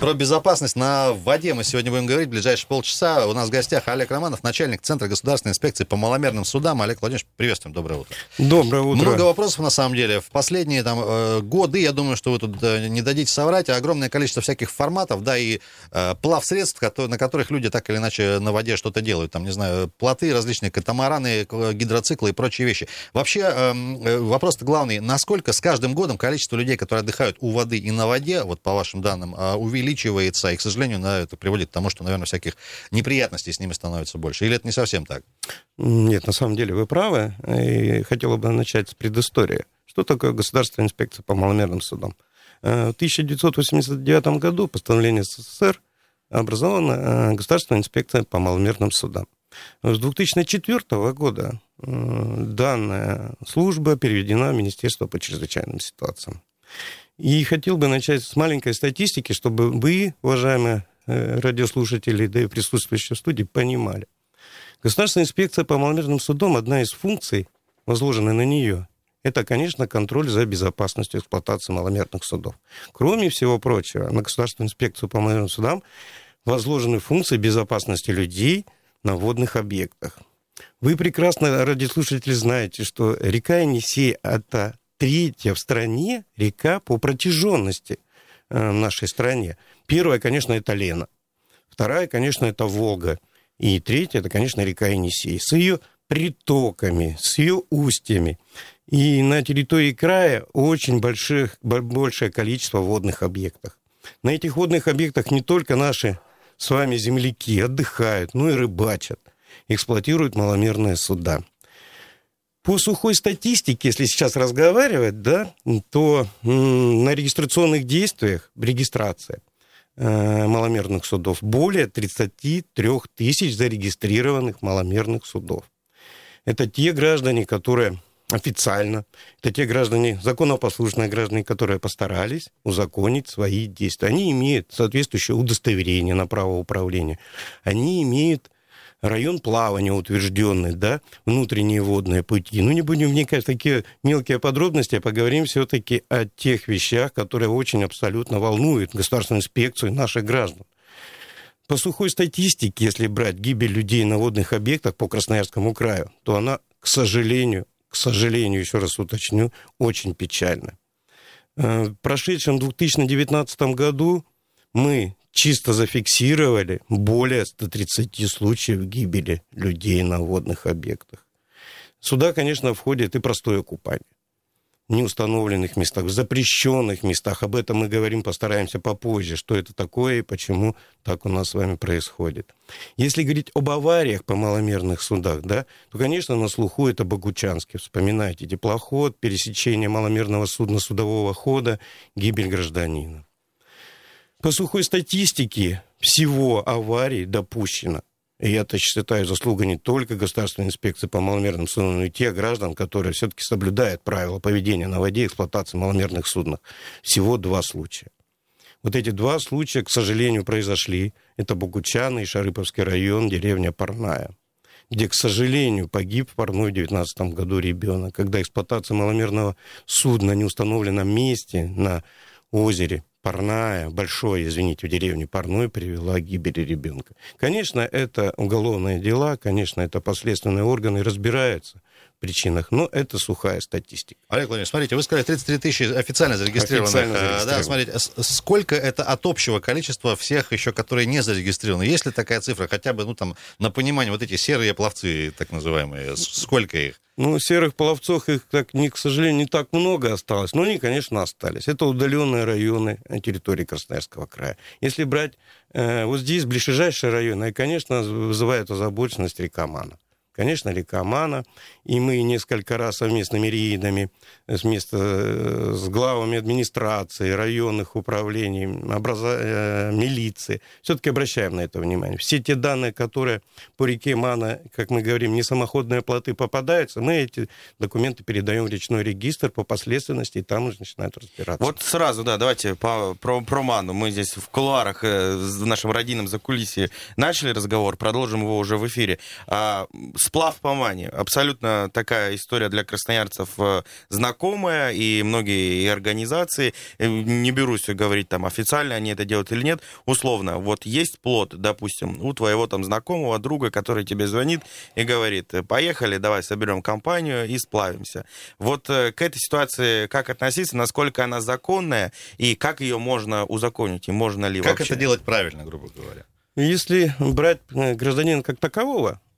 Про безопасность на воде мы сегодня будем говорить в ближайшие полчаса. У нас в гостях Олег Романов, начальник Центра государственной инспекции по маломерным судам. Олег Владимирович, приветствуем, доброе утро. Доброе утро. Много вопросов, на самом деле. В последние там, э, годы, я думаю, что вы тут э, не дадите соврать, огромное количество всяких форматов, да, и э, плавсредств, на которых люди так или иначе на воде что-то делают. Там, не знаю, плоты, различные катамараны, гидроциклы и прочие вещи. Вообще, эм, вопрос главный, насколько с каждым годом количество людей, которые отдыхают у воды и на воде, вот по вашим данным, увеличивается увеличивается, и, к сожалению, на это приводит к тому, что, наверное, всяких неприятностей с ними становится больше. Или это не совсем так? Нет, на самом деле вы правы. И хотела бы начать с предыстории. Что такое государственная инспекция по маломерным судам? Э, в 1989 году постановление СССР образована э, государственная инспекция по маломерным судам. С 2004 года данная служба переведена в Министерство по чрезвычайным ситуациям. И хотел бы начать с маленькой статистики, чтобы вы, уважаемые э, радиослушатели, да и присутствующие в студии, понимали. Государственная инспекция по маломерным судам, одна из функций, возложенная на нее, это, конечно, контроль за безопасностью эксплуатации маломерных судов. Кроме всего прочего, на Государственную инспекцию по маломерным судам возложены функции безопасности людей на водных объектах. Вы прекрасно, радиослушатели, знаете, что река Енисей – это третья в стране река по протяженности э, в нашей стране. Первая, конечно, это Лена. Вторая, конечно, это Волга. И третья, это, конечно, река Енисей. С ее притоками, с ее устьями. И на территории края очень больших, большее количество водных объектов. На этих водных объектах не только наши с вами земляки отдыхают, но и рыбачат, эксплуатируют маломерные суда. По сухой статистике, если сейчас разговаривать, да, то на регистрационных действиях, регистрация э, маломерных судов, более 33 тысяч зарегистрированных маломерных судов. Это те граждане, которые официально, это те граждане, законопослушные граждане, которые постарались узаконить свои действия. Они имеют соответствующее удостоверение на право управления. Они имеют район плавания утвержденный, да, внутренние водные пути. Ну, не будем вникать в такие мелкие подробности, а поговорим все-таки о тех вещах, которые очень абсолютно волнуют государственную инспекцию и наших граждан. По сухой статистике, если брать гибель людей на водных объектах по Красноярскому краю, то она, к сожалению, к сожалению, еще раз уточню, очень печальна. Э, в прошедшем 2019 году мы чисто зафиксировали более 130 случаев гибели людей на водных объектах. Сюда, конечно, входит и простое купание неустановленных местах, в запрещенных местах. Об этом мы говорим, постараемся попозже, что это такое и почему так у нас с вами происходит. Если говорить об авариях по маломерных судах, да, то, конечно, на слуху это Богучанский. Вспоминайте теплоход, пересечение маломерного судна судового хода, гибель гражданина. По сухой статистике всего аварий допущено. И это, считаю, заслуга не только Государственной инспекции по маломерным судам, но и тех граждан, которые все-таки соблюдают правила поведения на воде и эксплуатации маломерных судов. Всего два случая. Вот эти два случая, к сожалению, произошли. Это Богучаны и Шарыповский район, деревня Парная где, к сожалению, погиб в Парной в 2019 году ребенок, когда эксплуатация маломерного судна на неустановленном месте на озере парная, большое, извините, в деревне Парной привела к гибели ребенка. Конечно, это уголовные дела, конечно, это последственные органы разбираются причинах, но это сухая статистика. Олег Владимирович, смотрите, вы сказали 33 тысячи официально зарегистрированных. Официально зарегистрированных. Да, смотрите, сколько это от общего количества всех еще, которые не зарегистрированы? Есть ли такая цифра, хотя бы, ну, там, на понимание, вот эти серые пловцы, так называемые, сколько их? Ну, серых пловцов их, так, не, к сожалению, не так много осталось, но они, конечно, остались. Это удаленные районы территории Красноярского края. Если брать э, вот здесь ближайшие районы, конечно, вызывает озабоченность река Мана конечно, река Мана. И мы несколько раз совместными рейдами с, места, э, с главами администрации, районных управлений, образа... Э, милиции, все-таки обращаем на это внимание. Все те данные, которые по реке Мана, как мы говорим, не самоходные плоты попадаются, мы эти документы передаем в речной регистр по последственности, и там уже начинают разбираться. Вот сразу, да, давайте по, про, про Ману. Мы здесь в кулуарах э, в нашем родийном закулисье начали разговор, продолжим его уже в эфире. А, с Сплав по Мане. Абсолютно такая история для красноярцев э, знакомая, и многие и организации, э, не берусь говорить там официально они это делают или нет, условно, вот есть плод, допустим, у твоего там знакомого друга, который тебе звонит и говорит, поехали, давай соберем компанию и сплавимся. Вот к этой ситуации как относиться, насколько она законная, и как ее можно узаконить, и можно ли Как вообще? это делать правильно, грубо говоря? Если брать э, гражданина как такового, э,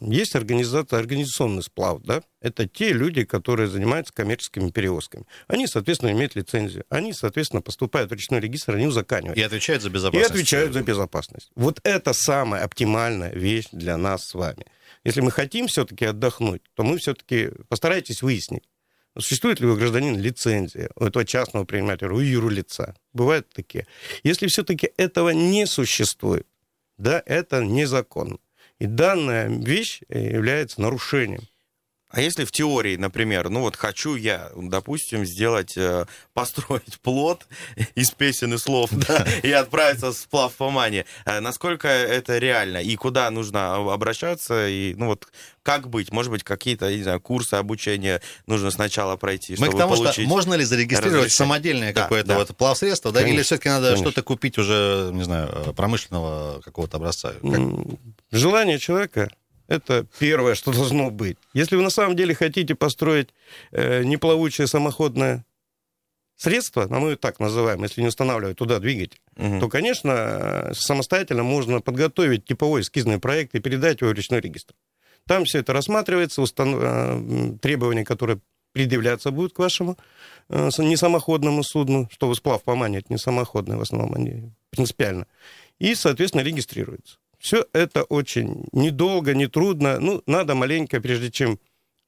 есть организация, организационный сплав, да? Это те люди, которые занимаются коммерческими перевозками. Они, соответственно, имеют лицензию. Они, соответственно, поступают в речной регистр, они узаканивают. И отвечают за И безопасность. отвечают за безопасность. Вот это самая оптимальная вещь для нас с вами. Если мы хотим все-таки отдохнуть, то мы все-таки постарайтесь выяснить, существует ли у гражданина лицензия у этого частного предпринимателя, у юрлица. Бывают такие. Если все-таки этого не существует, да, это незаконно. И данная вещь является нарушением. А если в теории, например, ну вот хочу я, допустим, сделать, э, построить плод из песен и слов да, и отправиться в сплав по мане, э, насколько это реально и куда нужно обращаться и ну вот как быть, может быть какие-то, не знаю, курсы обучения нужно сначала пройти, Мы чтобы к тому, получить. что можно ли зарегистрировать разрешение. самодельное Да, какое-то да. вот плавсредство, да, или все-таки надо конечно. что-то купить уже, не знаю, промышленного какого-то образца? Как- Желание человека это первое, что должно быть. Если вы на самом деле хотите построить э, неплавучее самоходное средство, а мы так называем, если не устанавливать туда двигатель, Мгм. то, конечно, э, самостоятельно можно подготовить типовой эскизный проект и передать его в речной регистр. Там все это рассматривается, устан- э, требования, которые предъявляться будут к вашему э, несамоходному судну, что вы сплав по мане, это не самоходное в основном, они принципиально, и, соответственно, регистрируется. Все это очень недолго, нетрудно. Ну, надо маленько, прежде чем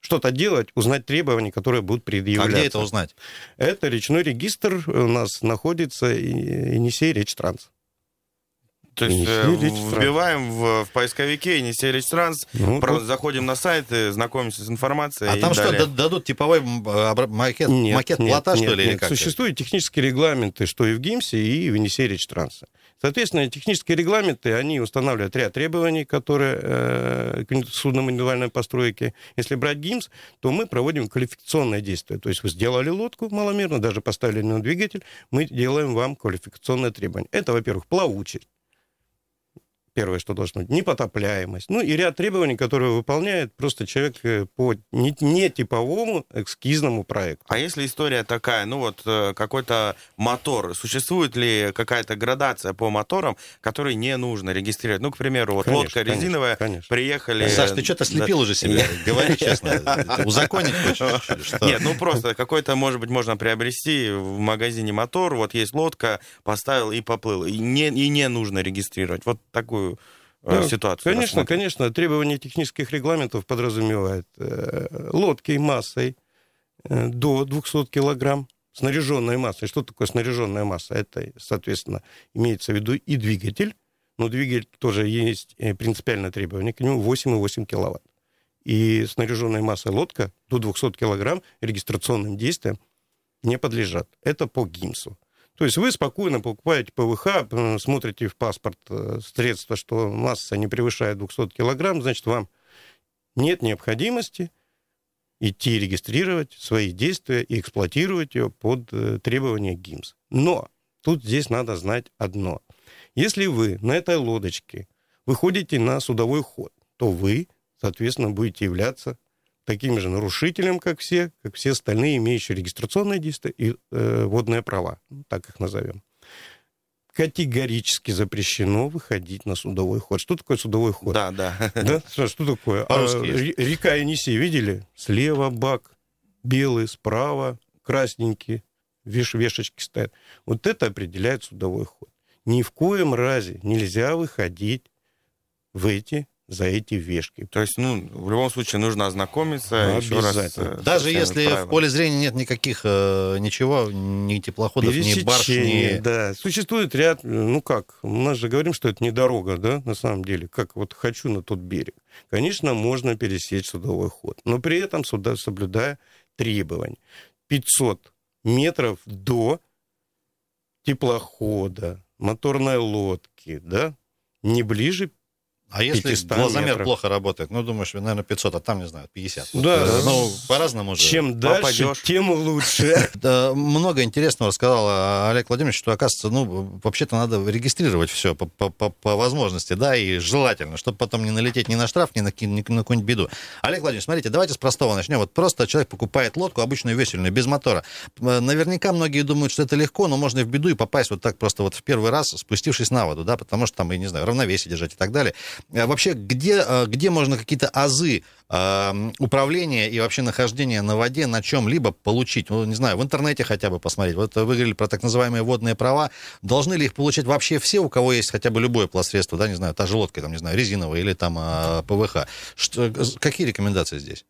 что-то делать, узнать требования, которые будут А предъявляться. где это узнать? Это речной регистр у нас находится Енисей Речтранс. То есть Енисей э, вбиваем в, в поисковике Енисей Речтранс, Ну, про- тут- заходим на сайт, э, знакомимся с информацией. А и там что, далее. дадут типовой макет, Нет, макет нет, плота, нет, что ли, или нет. как? Существуют технические регламенты, что и в ГИМСе, и в Енисей Речтрансе. Соответственно, технические регламенты, они устанавливают ряд требований, которые э, к суднам индивидуальной постройки. Если брать ГИМС, то мы проводим квалификационное действие. То есть вы сделали лодку маломерно, даже поставили на двигатель, мы делаем вам квалификационное требование. Это, во-первых, плавучесть. Первое, что должно быть, непотопляемость. Ну и ряд требований, которые выполняет просто человек э, по не, не типовому эскизному проекту. А если история такая, ну вот э, какой-то мотор, существует ли какая-то градация по моторам, которые не нужно регистрировать? Ну, к примеру, вот Конечно, лодка конечно, резиновая, конечно. приехали... Саш, ты что-то слепил уже себя? Говори честно. Узаконить хочешь? Нет, ну просто какой-то, может быть, можно приобрести в магазине мотор, вот есть лодка, поставил и поплыл. И не, и не нужно регистрировать. Вот такую э, Ну, ситуацию. Конечно, конечно, требования технических регламентов подразумевают э, лодки массой э, до 200 килограмм, снаряженной массой. Что такое снаряженная масса? Это, соответственно, имеется в виду и двигатель, но двигатель тоже есть принципиальное требование, к нему 8,8 киловатт. И снаряженная масса лодка до 200 килограмм регистрационным действиям не подлежат. Это по ГИМСу. То есть вы спокойно покупаете ПВХ, смотрите в паспорт э, средства, что масса не превышает 200 килограмм, значит, вам нет необходимости идти регистрировать свои действия и эксплуатировать ее под э, требования ГИМС. Но тут здесь надо знать одно. Если вы на этой лодочке выходите на судовой ход, то вы, соответственно, будете являться таким же нарушителем, как все, как все остальные, имеющие регистрационные действия и э, водные права, ну, так их назовем. Категорически запрещено выходить на судовой ход. Что такое судовой ход? Да, да. Да? Что, что такое? А, река Енисей, видели? Слева бак, белый, справа красненький, веш, вешечки стоят. Вот это определяет судовой ход. Ни в коем разе нельзя выходить в эти, за эти вешки. То есть, ну, в любом случае нужно ознакомиться еще раз. Обязательно. э, с Даже если правилами. в поле зрения нет никаких э, ничего, ни теплоходов, ни барж, ни... да. Существует ряд, ну как, мы же говорим, что это не дорога, да, на самом деле, как вот хочу на тот берег. Конечно, можно пересечь судовой ход, но при этом суда, соблюдая требования. 500 метров до теплохода, моторной лодки, да, не ближе А если 500 глазомер метров. плохо работает, ну, думаешь, наверное, 500, а там, не знаю, 50. Да. Вот, э, Ну, по-разному же. Чем дальше, попадешь. тем лучше. Да, много интересного рассказал Олег Владимирович, что, оказывается, ну, вообще-то надо регистрировать все по, по- по- по возможности, да, и желательно, чтобы потом не налететь ни на штраф, ни на, ни на какую-нибудь беду. Олег Владимирович, смотрите, давайте с простого начнем. Вот просто человек покупает лодку, обычную весельную, без мотора. Э, Наверняка многие думают, что это легко, но можно и в беду и попасть вот так просто вот в первый раз, спустившись на воду, да, потому что там, я не знаю, равновесие держать и так далее. А Вообще, где, э, где можно какие-то азы э, управления и вообще нахождения на воде на чем-либо получить? Ну, не знаю, в интернете хотя бы посмотреть. Вот вы говорили про так называемые водные права. Должны ли их получать вообще все, у кого есть хотя бы любое пластсредство, да, не знаю, та же лодка, там, не знаю, резиновая или там э, ПВХ. Что, какие рекомендации здесь?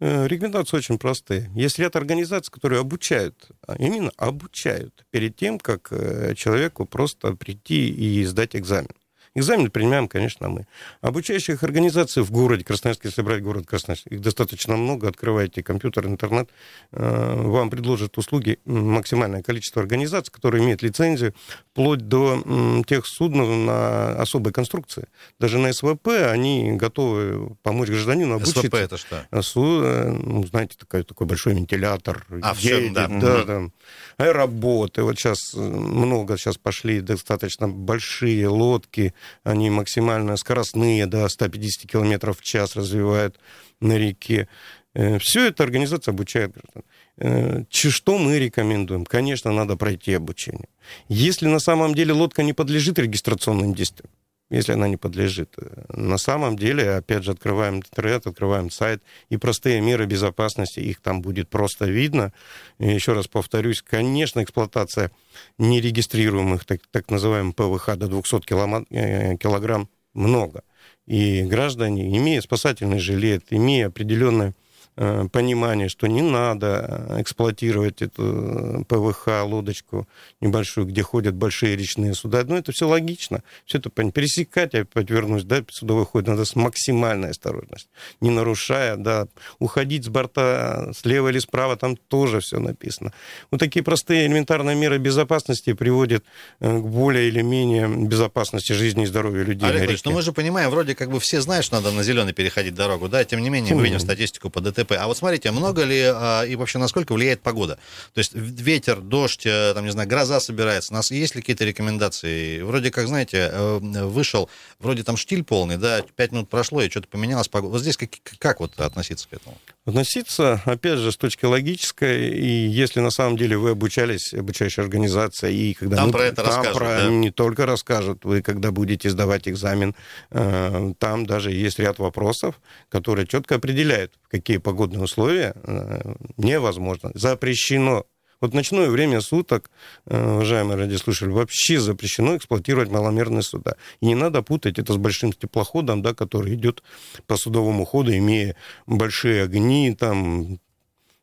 Э, Рекомендации очень простые. Есть ряд организаций, которые обучают, а именно обучают перед тем, как э, человеку просто прийти и сдать экзамен. Экзамен принимаем, конечно, мы. Обучающих организаций в городе Красноярск, если брать город Красноярск, их достаточно много. Открываете компьютер, интернет, э, вам предложат услуги максимальное количество организаций, которые имеют лицензию, вплоть до тех суднов на особой конструкции. Даже на СВП они готовы помочь гражданину обучиться. СВП это что? А э, ну, знаете, такой, такой большой вентилятор. А, всё, едет, да. да, Мгм. там, аэроботы. Вот сейчас много, сейчас пошли достаточно большие лодки, они максимально скоростные, до 150 километров в час развивают на реке. Все это организация обучает граждан. Э, Что мы рекомендуем? Конечно, надо пройти обучение. Если на самом деле лодка не подлежит регистрационным действиям, если она не подлежит. На самом деле, опять же, открываем интернет, открываем сайт, и простые меры безопасности, их там будет просто видно. И еще раз повторюсь, конечно, эксплуатация нерегистрируемых, так, так называемых ПВХ до 200 килома- э, килограмм много. И граждане, имея спасательный жилет, имея определенное понимание, что не надо э, эксплуатировать эту э, ПВХ, лодочку небольшую, где ходят большие речные суда. Ну, это все логично. Все это пересекать, я опять вернусь, да, судовой ход надо с максимальной осторожностью, не нарушая, да, уходить с борта слева или справа, там тоже все написано. Вот такие простые элементарные меры безопасности приводят э, к более или менее безопасности жизни и здоровья людей Олег на реке. ну мы же понимаем, вроде как бы все знают, что надо на зеленый переходить дорогу, да, тем не менее мы видим статистику по ДТП. А вот смотрите, много ли а, и вообще насколько влияет погода? То есть ветер, дождь, э, там, не знаю, гроза собирается. У нас есть ли какие-то рекомендации? Вроде как, знаете, э, вышел, вроде там штиль полный, да, пять минут прошло, и что-то поменялось погода. Вот здесь как, как вот относиться к этому? Относиться, опять же, с точки логической, и если на самом деле вы обучались, обучающая организация, и когда Там мы- про это там расскажут, про- да? не только расскажут, вы когда будете сдавать экзамен, э, там даже есть ряд вопросов, которые четко определяют, какие погодные условия э, невозможно, запрещено. Вот ночное время суток, э, уважаемые радиослушатели, вообще запрещено эксплуатировать маломерные суда. И не надо путать это с большим теплоходом, да, который идет по судовому ходу, имея большие огни, там,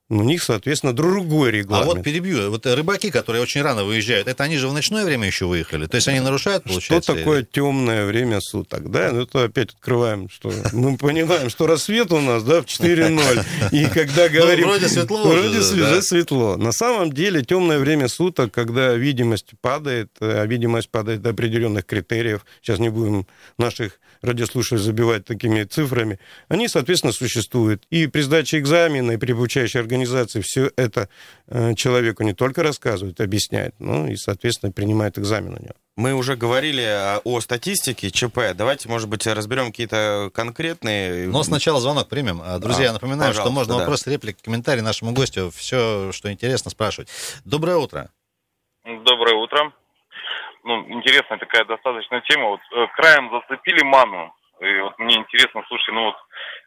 у них, соответственно, другой А регламент. вот перебью, вот рыбаки, которые очень рано выезжают, это они же в ночное время еще выехали? То есть они нарушают, Что получается? или- такое темное время суток? Да, ну это опять открываем, что мы понимаем, что рассвет у нас, да, в 4.0. И когда говорим... Ну, вроде светло уже, Вроде да. све- светло. На самом деле темное время суток, когда видимость падает, а видимость падает до определенных критериев, сейчас не будем наших радиослушателей забивать такими цифрами, они, соответственно, существуют. И при сдаче экзамена, и при обучающей организации все это э, человеку не только рассказывают, объясняют, но и, соответственно, принимают экзамен у него. Мы уже говорили о, о статистике ЧП. Давайте, может быть, разберем какие-то конкретные... Но сначала звонок примем. А, Друзья, А, напоминаю, что можно да. вопросы, реплики, комментарии нашему гостю, все, что интересно, спрашивать. Доброе утро. Доброе утро. Ну, интересная такая достаточно тема. Вот э, краем зацепили ману. И вот мне интересно, слушай, ну вот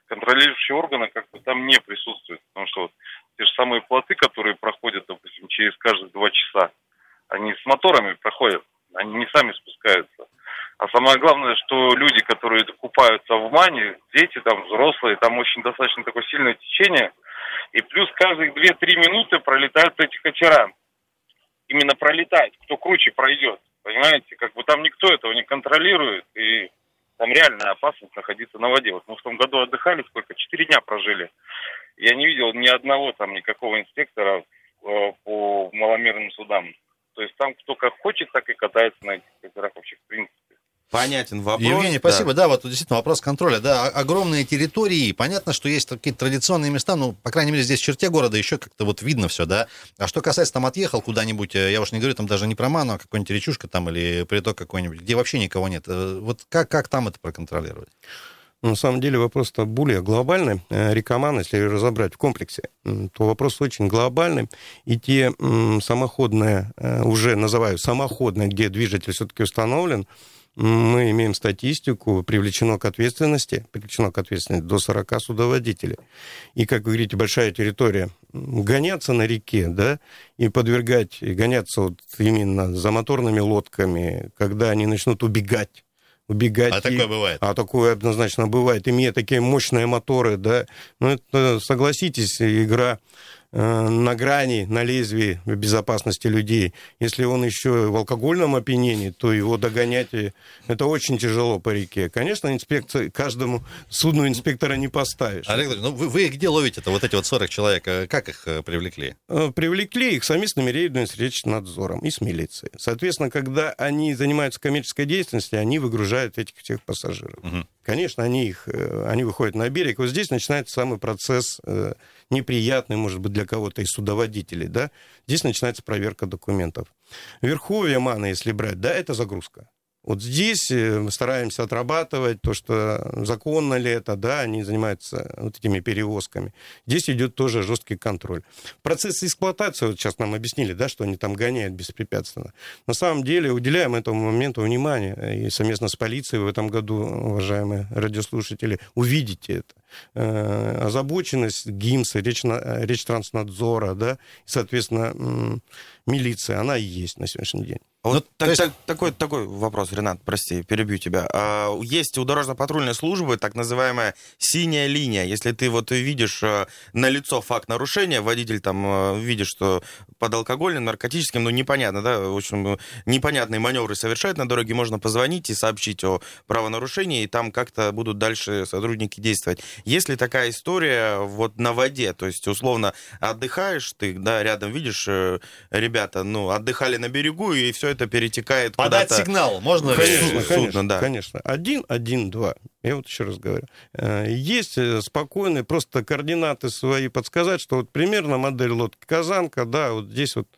контролирующие органы как бы там не присутствуют. Потому что вот те же самые плоты, которые проходят, допустим, через каждые два часа, они с моторами проходят, они не сами спускаются. А самое главное, что люди, которые купаются в мане, дети там, взрослые, там очень достаточно такое сильное течение, и плюс каждые 2-3 минуты пролетают эти катера именно пролетать, кто круче пройдет. Понимаете, как бы там никто этого не контролирует, и там реальная опасность находиться на воде. Вот мы в том году отдыхали, сколько? Четыре дня прожили. Я не видел ни одного там никакого инспектора э, по маломерным судам. То есть там кто как хочет, так и катается на этих катерах вообще в принципе. Понятен вопрос. Евгений, спасибо. Да. да, вот действительно вопрос контроля. Да, огромные территории. Понятно, что есть какие-то традиционные места, ну, по крайней мере, здесь в черте города еще как-то вот видно все, да. А что касается там отъехал куда-нибудь, э, я уж не говорю там даже не про Ману, а какой-нибудь речушка там или приток какой-нибудь, где вообще никого нет. Э, вот как, как там это проконтролировать? На самом деле вопрос-то более глобальный. Э, река Ман, если разобрать в комплексе, то вопрос очень глобальный. И те самоходные, уже называю самоходные, где движитель все-таки установлен, мы имеем статистику, привлечено к ответственности, привлечено к ответственности до 40 судоводителей. И, как вы говорите, большая территория. Гоняться на реке, да, и подвергать, и гоняться вот именно за моторными лодками, когда они начнут убегать, убегать. А и... такое бывает? А такое однозначно бывает. Имея такие мощные моторы, да. Ну, это, согласитесь, игра на грани, на лезвии безопасности людей. Если он еще в алкогольном опьянении, то его догонять это очень тяжело по реке. Конечно, инспекция, каждому судну инспектора не поставишь. Олег ну вы, вы где ловите-то вот эти вот 40 человек? Э, как их э, привлекли? Привлекли их совместными рейдами с речнадзором и с милицией. Соответственно, когда они занимаются коммерческой деятельностью, они выгружают этих всех пассажиров. Угу. Конечно, они, их, они выходят на берег. Вот здесь начинается самый процесс неприятный, может быть, для кого-то из судоводителей, да, здесь начинается проверка документов. Верховье Мана, если брать, да, это загрузка. Вот здесь э, мы стараемся отрабатывать то, что законно ли это, да, они занимаются вот этими перевозками. Здесь идет тоже жесткий контроль. Процесс эксплуатации, вот сейчас нам объяснили, да, что они там гоняют беспрепятственно. На самом деле уделяем этому моменту внимание. И совместно с полицией в этом году, уважаемые радиослушатели, увидите это. Э, озабоченность ГИМСа, речь, речь транснадзора, да, и, соответственно, милиция, она есть на сегодняшний день. Вот ну, так, есть... так, такой, такой вопрос, Ренат, прости, перебью тебя. А, есть у дорожно-патрульной службы так называемая синяя линия. Если ты вот видишь а, на лицо факт нарушения, водитель там а, видит, что под алкогольным, наркотическим, ну непонятно, да, в общем, непонятные маневры совершает на дороге, можно позвонить и сообщить о правонарушении, и там как-то будут дальше сотрудники действовать. Если такая история вот на воде, то есть условно отдыхаешь, ты, да, рядом видишь, э, ребята, ну, отдыхали на берегу, и все это перетекает Подать куда-то... сигнал можно? Конечно, судно, конечно, да. конечно. Один, один, два. Я вот еще раз говорю. Э, есть э, спокойные просто координаты свои подсказать, что вот примерно модель лодки Казанка, да, вот здесь вот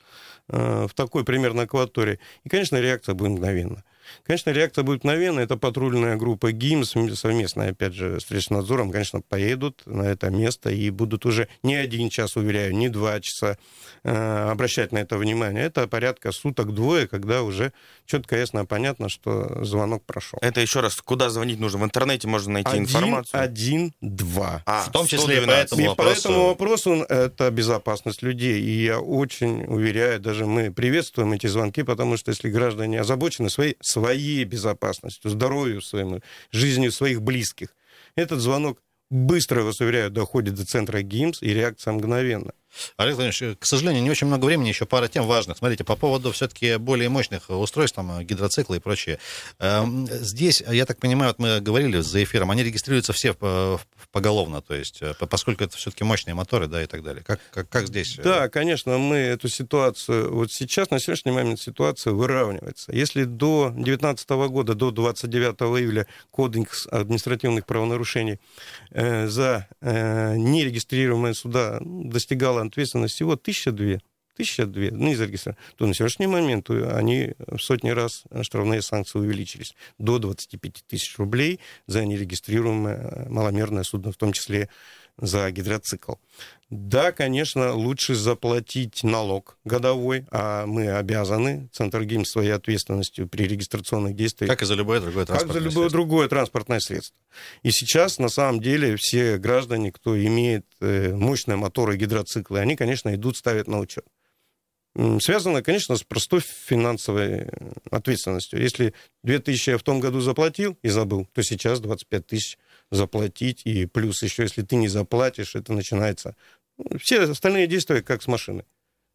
э, в такой примерно акватории. И, конечно, реакция будет мгновенная. Конечно, реакция будет мгновенная. Это патрульная группа ГИМС, совместно, опять же, с надзором, конечно, поедут на это место и будут уже не один час, уверяю, не два часа э, обращать на это внимание. Это порядка суток двое, когда уже четко, ясно, понятно, что звонок прошел. Это еще раз, куда звонить нужно? В интернете можно найти один, информацию? Один, два. А, в том числе и по этому и вопросу. по этому вопросу это безопасность людей. И я очень уверяю, даже мы приветствуем эти звонки, потому что если граждане озабочены своей своей безопасностью, здоровью своим, жизнью своих близких. Этот звонок быстро, вас уверяю, доходит до центра ГИМС, и реакция мгновенна. Олег Владимирович, к сожалению, не очень много времени, еще пара тем важных. Смотрите, по поводу все-таки более мощных устройств, там, гидроциклы и прочее. Эм, здесь, я так понимаю, вот мы говорили за эфиром, они регистрируются все поголовно, то есть, э, поскольку это все-таки мощные моторы, да, и так далее. Как, как, как здесь? Э? Да, конечно, мы эту ситуацию, вот сейчас, на сегодняшний момент ситуация выравнивается. Если до 2019 года, до 29 июля Кодекс административных правонарушений э, за э, нерегистрируемые суда достигала ответственность всего 1002 1002, ну, не зарегистрированы, то на сегодняшний момент они в сотни раз штрафные санкции увеличились до 25 тысяч рублей за нерегистрируемое маломерное судно, в том числе за гидроцикл. Да, конечно, лучше заплатить налог годовой, а мы обязаны, Центр ГИМ своей ответственностью при регистрационных действиях. Как и за любое другое транспортное Как за любое средство. другое транспортное средство. И сейчас, на самом деле, все граждане, кто имеет э, мощные моторы гидроциклы, они, конечно, идут, ставят на учет. Связано, конечно, с простой финансовой ответственностью. Если 2000 я в том году заплатил и забыл, то сейчас 25 тысяч заплатить, и плюс еще, если ты не заплатишь, это начинается... Ну, все остальные действия как с машиной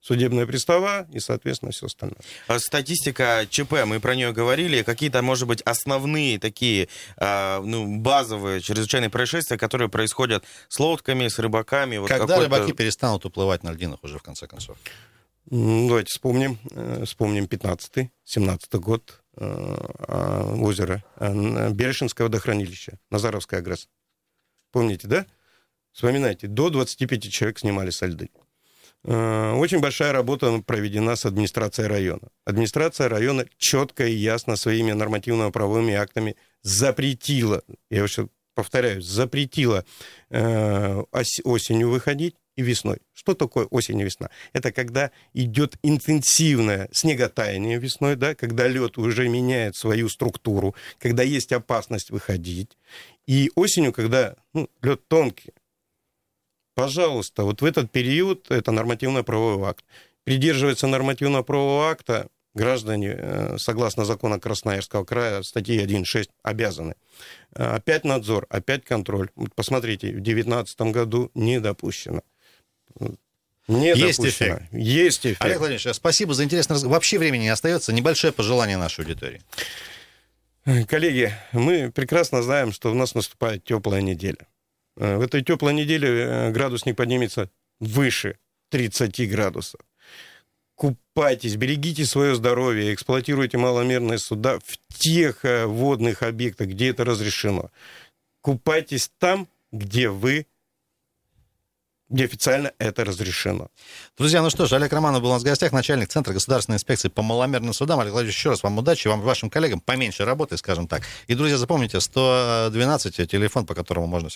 судебная пристава и, соответственно, все остальное. А статистика ЧП, мы про нее говорили. Какие-то, может быть, основные такие э, ну, базовые чрезвычайные происшествия, которые происходят с лодками, с рыбаками? Вот Когда рыбаки перестанут уплывать на льдинах уже, в конце концов? Давайте вспомним. Э, вспомним 15-й, 17 год. Э, озеро. Берешинское водохранилище. Назаровская ГРЭС. Помните, да? Вспоминайте, до 25 человек снимали со льды. Очень большая работа проведена с администрацией района. Администрация района четко и ясно своими нормативно-правовыми актами запретила, я еще повторяю, запретила осенью выходить и весной. Что такое осень и весна? Это когда идет интенсивное снеготаяние весной, да, когда лед уже меняет свою структуру, когда есть опасность выходить. И осенью, когда ну, лед тонкий. Пожалуйста, вот в этот период это нормативно-правовой акт. Придерживается нормативно-правового акта граждане, э, согласно закону Красноярского края, статьи 1.6, обязаны. Э, опять надзор, опять контроль. Посмотрите, в 2019 году не допущено. Не есть допущено. эффект. Есть эффект. Олег Владимирович, спасибо за интересный разговор. Вообще времени не остается. Небольшое пожелание нашей аудитории. Коллеги, мы прекрасно знаем, что у нас наступает теплая неделя. Э, в этой теплой неделе э, градусник поднимется выше 30 градусов. Купайтесь, берегите свое здоровье, эксплуатируйте маломерные суда в тех э, водных объектах, где это разрешено. Купайтесь там, где вы где официально это разрешено. Друзья, ну что ж, Олег Романов был у нас в гостях, начальник Центра государственной инспекции по маломерным судам. Олег Владимирович, еще раз вам удачи, вам и вашим коллегам поменьше работы, скажем так. И, друзья, запомните, 112 телефон, по которому можно